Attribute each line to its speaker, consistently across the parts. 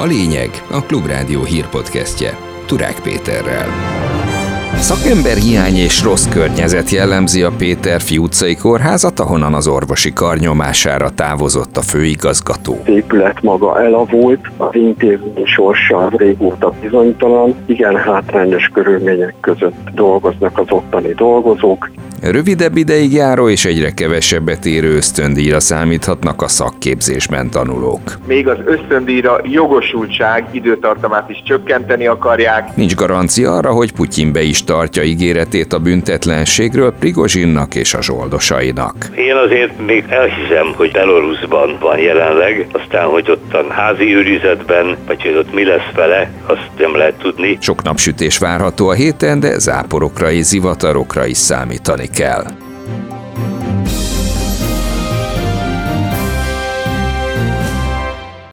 Speaker 1: A lényeg a Klubrádió hírpodcastje Turák Péterrel. Szakember hiány és rossz környezet jellemzi a Péterfi utcai kórházat, ahonnan az orvosi karnyomására távozott a főigazgató.
Speaker 2: Az épület maga elavult, az intézmény sorsa régóta bizonytalan, igen hátrányos körülmények között dolgoznak az ottani dolgozók,
Speaker 1: Rövidebb ideig járó és egyre kevesebbet érő ösztöndíjra számíthatnak a szakképzésben tanulók.
Speaker 3: Még az ösztöndíjra jogosultság időtartamát is csökkenteni akarják.
Speaker 1: Nincs garancia arra, hogy Putyin be is tartja ígéretét a büntetlenségről Prigozsinnak és a zsoldosainak.
Speaker 4: Én azért még elhiszem, hogy Belarusban van jelenleg, aztán, hogy ott a házi őrizetben, vagy hogy ott mi lesz vele, azt nem lehet tudni.
Speaker 1: Sok napsütés várható a héten, de záporokra és zivatarokra is számítani kell.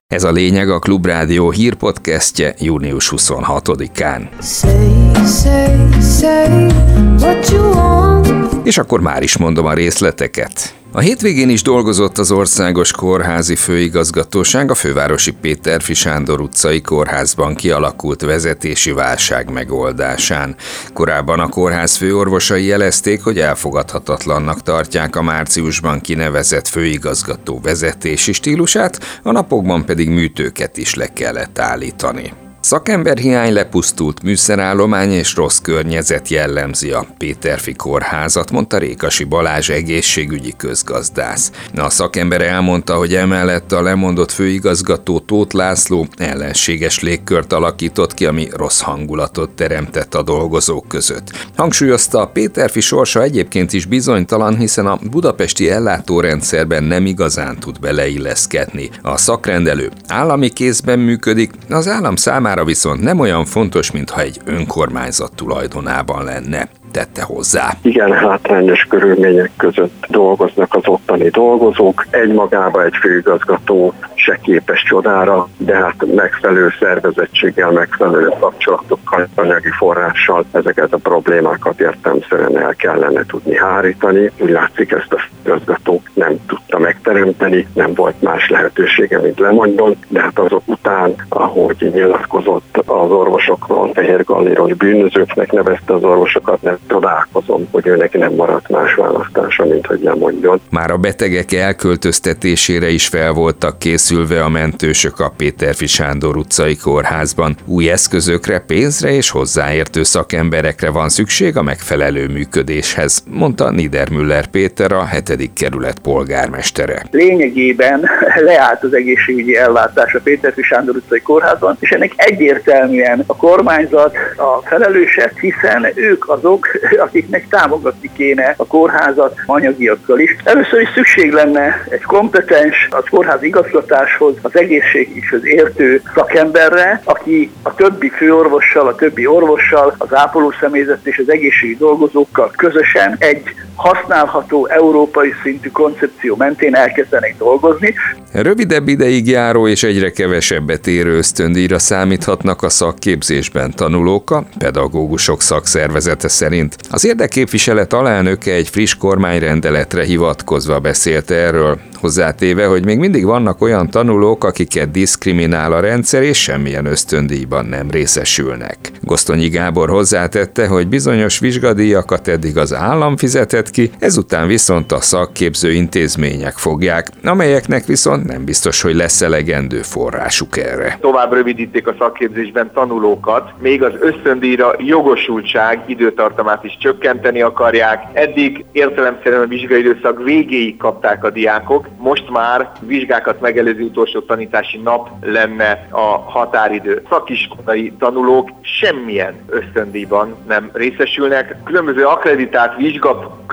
Speaker 1: Ez a lényeg a Klubrádió hírpodcastje június 26-án. Say, say, say És akkor már is mondom a részleteket. A hétvégén is dolgozott az Országos Kórházi Főigazgatóság a fővárosi Péter Sándor utcai kórházban kialakult vezetési válság megoldásán. Korábban a kórház főorvosai jelezték, hogy elfogadhatatlannak tartják a márciusban kinevezett főigazgató vezetési stílusát, a napokban pedig műtőket is le kellett állítani. Szakemberhiány lepusztult műszerállomány és rossz környezet jellemzi a Péterfi kórházat, mondta Rékasi Balázs egészségügyi közgazdász. A szakember elmondta, hogy emellett a lemondott főigazgató Tóth László ellenséges légkört alakított ki, ami rossz hangulatot teremtett a dolgozók között. Hangsúlyozta, Péterfi sorsa egyébként is bizonytalan, hiszen a budapesti ellátórendszerben nem igazán tud beleilleszkedni. A szakrendelő állami kézben működik, az állam számára számára viszont nem olyan fontos, mintha egy önkormányzat tulajdonában lenne tette hozzá.
Speaker 2: Igen hátrányos körülmények között dolgoznak az ottani dolgozók. Egymagába egy főigazgató se képes csodára, de hát megfelelő szervezettséggel, megfelelő kapcsolatokkal, anyagi forrással ezeket a problémákat értelmszerűen el kellene tudni hárítani. Úgy látszik, ezt a főigazgató nem tudta megteremteni, nem volt más lehetősége, mint lemondjon, de hát azok után, ahogy nyilatkozott az orvosokról, Fehér Galléron bűnözőknek nevezte az orvosokat, nem csodálkozom, hogy őnek nem maradt más választása, mint hogy lemondjon.
Speaker 1: Már a betegek elköltöztetésére is fel voltak készülve a mentősök a Péterfi Sándor utcai kórházban. Új eszközökre, pénzre és hozzáértő szakemberekre van szükség a megfelelő működéshez, mondta Niedermüller Péter, a 7. kerület polgármestere.
Speaker 5: Lényegében leállt az egészségügyi ellátás a Péterfi Sándor utcai kórházban, és ennek egyértelműen a kormányzat a felelősek, hiszen ők azok, akiknek támogatni kéne a kórházat anyagiakkal is. Először is szükség lenne egy kompetens, a kórház igazgatáshoz, az egészségügyhöz értő szakemberre, aki a többi főorvossal, a többi orvossal, az ápoló személyzet és az egészségügyi dolgozókkal közösen egy használható európai szintű koncepció mentén elkezdenek dolgozni.
Speaker 1: Rövidebb ideig járó és egyre kevesebbet érő ösztöndíjra számíthatnak a szakképzésben tanulók, a pedagógusok szakszervezete szerint. Az érdekképviselet alelnöke egy friss kormányrendeletre hivatkozva beszélt erről, hozzátéve, hogy még mindig vannak olyan tanulók, akiket diszkriminál a rendszer, és semmilyen ösztöndíjban nem részesülnek. Gosztonyi Gábor hozzátette, hogy bizonyos vizsgadíjakat eddig az állam fizetett ki, ezután viszont a szakképző intézmények fogják, amelyeknek viszont nem biztos, hogy lesz elegendő forrásuk erre.
Speaker 3: Tovább rövidítik a szakképzésben tanulókat, még az ösztöndíjra jogosultság időtartamát is csökkenteni akarják. Eddig értelemszerűen a vizsgai időszak végéig kapták a diákok, most már vizsgákat megelőző utolsó tanítási nap lenne a határidő. Szakiskolai tanulók semmilyen ösztöndíjban nem részesülnek. Különböző akreditált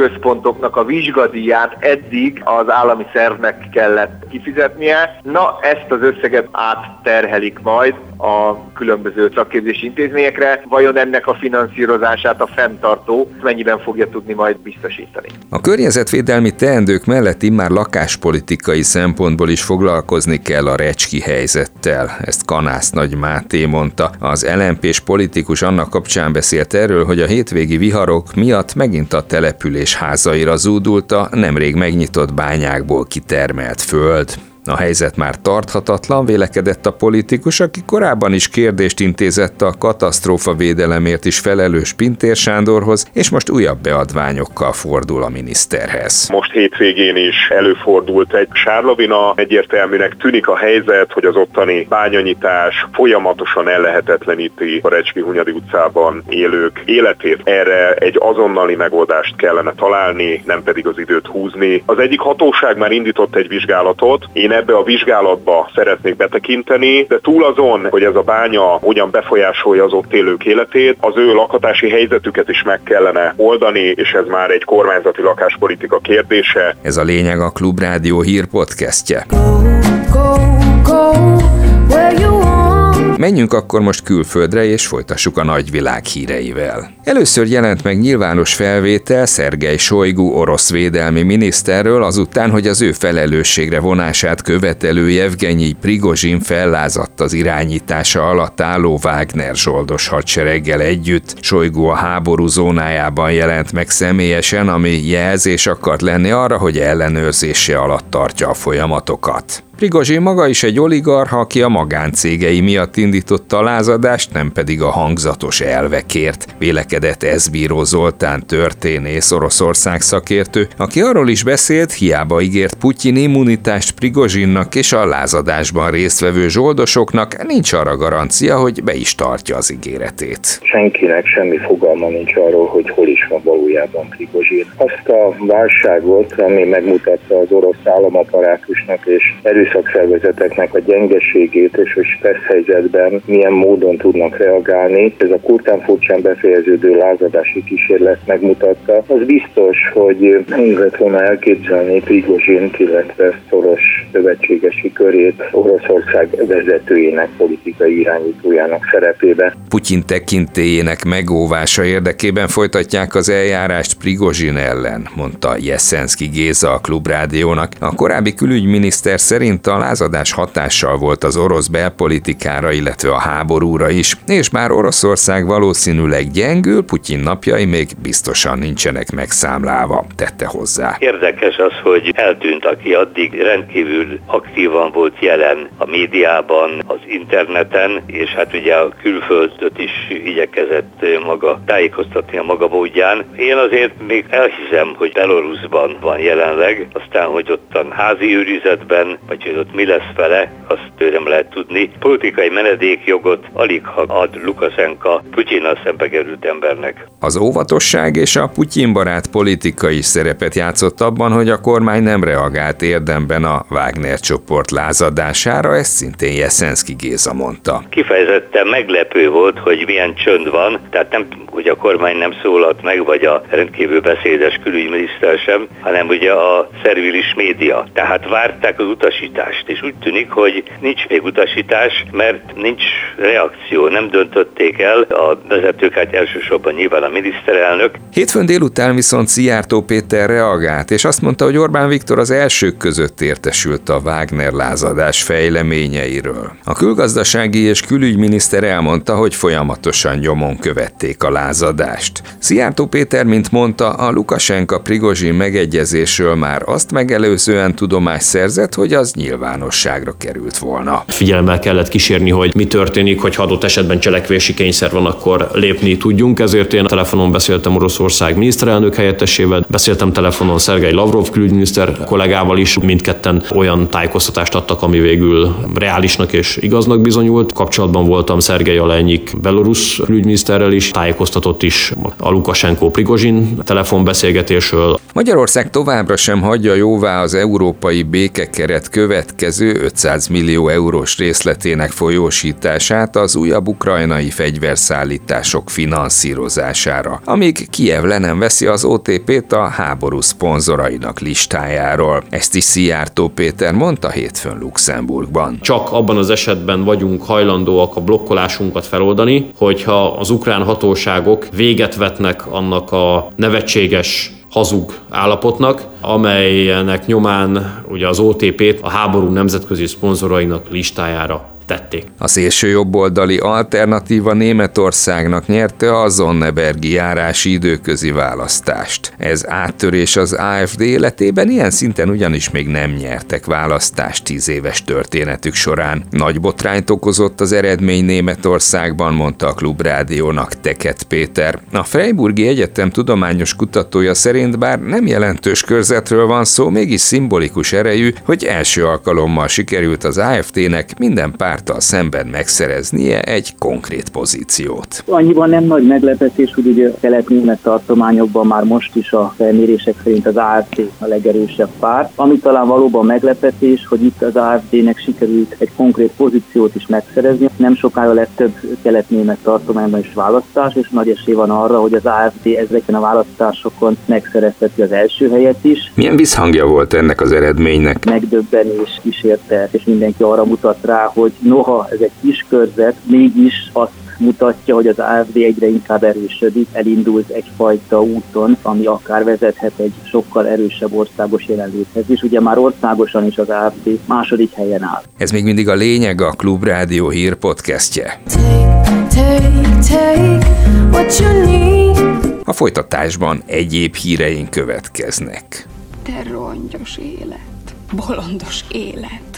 Speaker 3: vizsgaközpontoknak a vizsgadíját eddig az állami szervnek kellett kifizetnie. Na, ezt az összeget átterhelik majd a különböző szakképzési intézményekre. Vajon ennek a finanszírozását a fenntartó mennyiben fogja tudni majd biztosítani?
Speaker 1: A környezetvédelmi teendők mellett immár lakáspolitikai szempontból is foglalkozni kell a recski helyzettel. Ezt Kanász Nagy Máté mondta. Az lmp politikus annak kapcsán beszélt erről, hogy a hétvégi viharok miatt megint a település házaira zúdult a nemrég megnyitott bányákból kitermelt föld. A helyzet már tarthatatlan, vélekedett a politikus, aki korábban is kérdést intézett a katasztrófa védelemért is felelős Pintér Sándorhoz, és most újabb beadványokkal fordul a miniszterhez.
Speaker 6: Most hétvégén is előfordult egy sárlavina, egyértelműnek tűnik a helyzet, hogy az ottani bányanyítás folyamatosan ellehetetleníti a Recski Hunyadi utcában élők életét. Erre egy azonnali megoldást kellene találni, nem pedig az időt húzni. Az egyik hatóság már indított egy vizsgálatot, én ebbe a vizsgálatba szeretnék betekinteni, de túl azon, hogy ez a bánya hogyan befolyásolja az ott élők életét, az ő lakhatási helyzetüket is meg kellene oldani, és ez már egy kormányzati lakáspolitika kérdése.
Speaker 1: Ez a lényeg a Klubrádió hírpodcastje. Go, go, go. Menjünk akkor most külföldre, és folytassuk a nagyvilág híreivel. Először jelent meg nyilvános felvétel Szergej Sojgu orosz védelmi miniszterről azután, hogy az ő felelősségre vonását követelő Jevgenyi Prigozsin fellázadt az irányítása alatt álló Wagner zsoldos hadsereggel együtt. Sojgu a háború zónájában jelent meg személyesen, ami jelzés akart lenni arra, hogy ellenőrzése alatt tartja a folyamatokat. Prigozsin maga is egy oligarha, aki a magáncégei miatt indította a lázadást, nem pedig a hangzatos elvekért. Vélekedett Ezbíró Zoltán történész Oroszország szakértő, aki arról is beszélt, hiába ígért Putyin immunitást Prigozsinnak és a lázadásban résztvevő zsoldosoknak, nincs arra garancia, hogy be is tartja az ígéretét.
Speaker 7: Senkinek semmi fogalma nincs arról, hogy hol is van valójában Prigozsin. Azt a válságot, ami megmutatta az orosz államaparátusnak és erő erőszakszervezeteknek a gyengeségét, és hogy stressz helyzetben milyen módon tudnak reagálni. Ez a kurtán furcsán befejeződő lázadási kísérlet megmutatta. Az biztos, hogy nem lehet volna elképzelni Prigozsint, illetve szoros szövetségesi körét Oroszország vezetőjének, politikai irányítójának szerepébe.
Speaker 1: Putyin tekintélyének megóvása érdekében folytatják az eljárást Prigozsin ellen, mondta Jeszenszki Géza a Klubrádiónak. A korábbi külügyminiszter szerint szerint a lázadás hatással volt az orosz belpolitikára, illetve a háborúra is, és már Oroszország valószínűleg gyengül, Putyin napjai még biztosan nincsenek megszámlálva, tette hozzá.
Speaker 4: Érdekes az, hogy eltűnt, aki addig rendkívül aktívan volt jelen a médiában, az interneten, és hát ugye a külföldöt is igyekezett maga tájékoztatni a maga módján. Én azért még elhiszem, hogy Belarusban van jelenleg, aztán, hogy ottan házi őrizetben, vagy hogy ott mi lesz vele, azt tőlem lehet tudni. Politikai menedékjogot alig ha ad Lukaszenka Putyinnal szembe került embernek.
Speaker 1: Az óvatosság és a Putyin barát politika is szerepet játszott abban, hogy a kormány nem reagált érdemben a Wagner csoport lázadására, ezt szintén Jeszenszki Géza mondta.
Speaker 4: Kifejezetten meglepő volt, hogy milyen csönd van, tehát nem, hogy a kormány nem szólalt meg, vagy a rendkívül beszédes külügyminiszter sem, hanem ugye a szervilis média. Tehát várták az utasítást utasítást, és úgy tűnik, hogy nincs még utasítás, mert nincs reakció, nem döntötték el a vezetőket, elsősorban nyilván a miniszterelnök.
Speaker 1: Hétfőn délután viszont Szijjártó Péter reagált, és azt mondta, hogy Orbán Viktor az elsők között értesült a Wagner lázadás fejleményeiről. A külgazdasági és külügyminiszter elmondta, hogy folyamatosan nyomon követték a lázadást. Szijjártó Péter, mint mondta, a Lukasenka Prigozsin megegyezésről már azt megelőzően tudomást szerzett, hogy az nyilvánosságra került volna.
Speaker 8: Figyelemmel kellett kísérni, hogy mi történik, hogy adott esetben cselekvési kényszer van, akkor lépni tudjunk. Ezért én a telefonon beszéltem Oroszország miniszterelnök helyettesével, beszéltem telefonon Szergei Lavrov külügyminiszter kollégával is, mindketten olyan tájékoztatást adtak, ami végül reálisnak és igaznak bizonyult. Kapcsolatban voltam Szergei Alejnyik belorusz külügyminiszterrel is, tájékoztatott is a Lukasenko Prigozsin telefonbeszélgetésről.
Speaker 1: Magyarország továbbra sem hagyja jóvá az európai békekeret következő 500 millió eurós részletének folyósítását az újabb ukrajnai fegyverszállítások finanszírozására, amíg Kiev le nem veszi az OTP-t a háború szponzorainak listájáról. Ezt is Szijjártó Péter mondta hétfőn Luxemburgban.
Speaker 8: Csak abban az esetben vagyunk hajlandóak a blokkolásunkat feloldani, hogyha az ukrán hatóságok véget vetnek annak a nevetséges hazug állapotnak, amelynek nyomán ugye az OTP-t a háború nemzetközi szponzorainak listájára tették.
Speaker 1: A szélső jobboldali alternatíva Németországnak nyerte a Zonnebergi járási időközi választást. Ez áttörés az AFD életében ilyen szinten ugyanis még nem nyertek választást tíz éves történetük során. Nagy botrányt okozott az eredmény Németországban, mondta a Klubrádiónak Teket Péter. A Freiburgi Egyetem tudományos kutatója szerint bár nem jelentős körzetről van szó, mégis szimbolikus erejű, hogy első alkalommal sikerült az AFD-nek minden pár párttal szemben megszereznie egy konkrét pozíciót.
Speaker 5: Annyiban nem nagy meglepetés, hogy ugye a kelet-német tartományokban már most is a felmérések szerint az AFD a legerősebb párt. Ami talán valóban meglepetés, hogy itt az AFD-nek sikerült egy konkrét pozíciót is megszerezni. Nem sokára lett több kelet-német tartományban is választás, és nagy esély van arra, hogy az AFD ezeken a választásokon megszerezheti az első helyet is.
Speaker 1: Milyen visszhangja volt ennek az eredménynek?
Speaker 5: Megdöbbenés kísérte, és mindenki arra mutat rá, hogy noha ez egy kis körzet, mégis azt mutatja, hogy az AFD egyre inkább erősödik, elindult egyfajta úton, ami akár vezethet egy sokkal erősebb országos jelenléthez is. Ugye már országosan is az AFD második helyen áll.
Speaker 1: Ez még mindig a lényeg a Klubrádió hír podcastje. A folytatásban egyéb híreink következnek.
Speaker 9: Te rongyos élet, bolondos élet.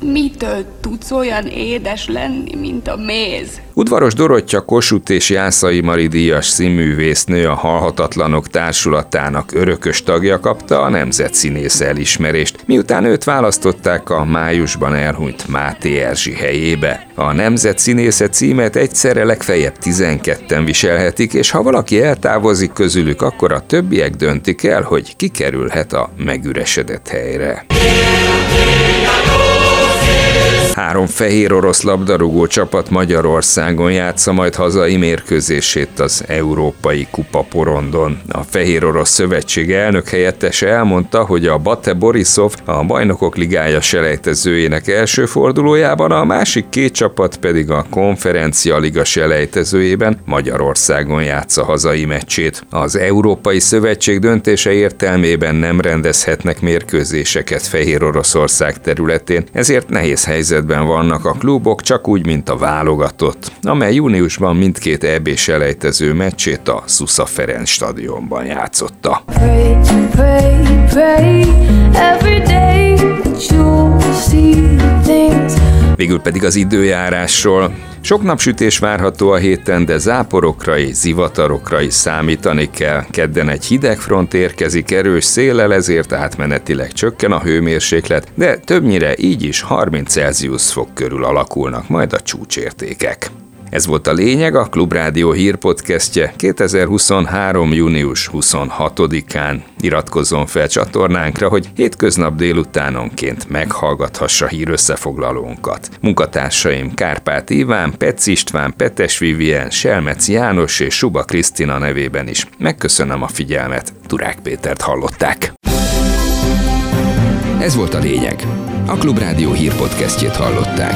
Speaker 9: Mitől tudsz olyan édes lenni, mint a méz?
Speaker 1: Udvaros Dorottya Kossuth és Jászai Mari díjas színművésznő a Halhatatlanok Társulatának örökös tagja kapta a nemzetszínész elismerést, miután őt választották a májusban elhunyt Máté Erzsi helyébe. A nemzetszínésze címet egyszerre legfeljebb 12-en viselhetik, és ha valaki eltávozik közülük, akkor a többiek döntik el, hogy kikerülhet a megüresedett helyre. Három fehér orosz labdarúgó csapat Magyarországon játsza majd hazai mérkőzését az Európai Kupa porondon. A Fehér Orosz Szövetség elnök helyettese elmondta, hogy a Bate Borisov a Bajnokok Ligája selejtezőjének első fordulójában, a másik két csapat pedig a Konferencia Liga selejtezőjében Magyarországon játsza hazai meccsét. Az Európai Szövetség döntése értelmében nem rendezhetnek mérkőzéseket Fehér Oroszország területén, ezért nehéz helyzet helyzetben vannak a klubok, csak úgy, mint a válogatott, amely júniusban mindkét EB selejtező meccsét a Susza Ferenc stadionban játszotta. Pray, pray, pray, Végül pedig az időjárásról. Sok napsütés várható a héten, de záporokra és zivatarokra is számítani kell. Kedden egy hideg front érkezik erős szélel, ezért átmenetileg csökken a hőmérséklet, de többnyire így is 30 Celsius fok körül alakulnak majd a csúcsértékek. Ez volt a lényeg a Klubrádió hírpodcastje 2023. június 26-án. Iratkozzon fel csatornánkra, hogy hétköznap délutánonként meghallgathassa hírösszefoglalónkat. Munkatársaim Kárpát Iván, Petsz István, Petes Vivien, Selmec János és Suba Krisztina nevében is. Megköszönöm a figyelmet, Turák Pétert hallották. Ez volt a lényeg. A Klubrádió hírpodcastjét hallották.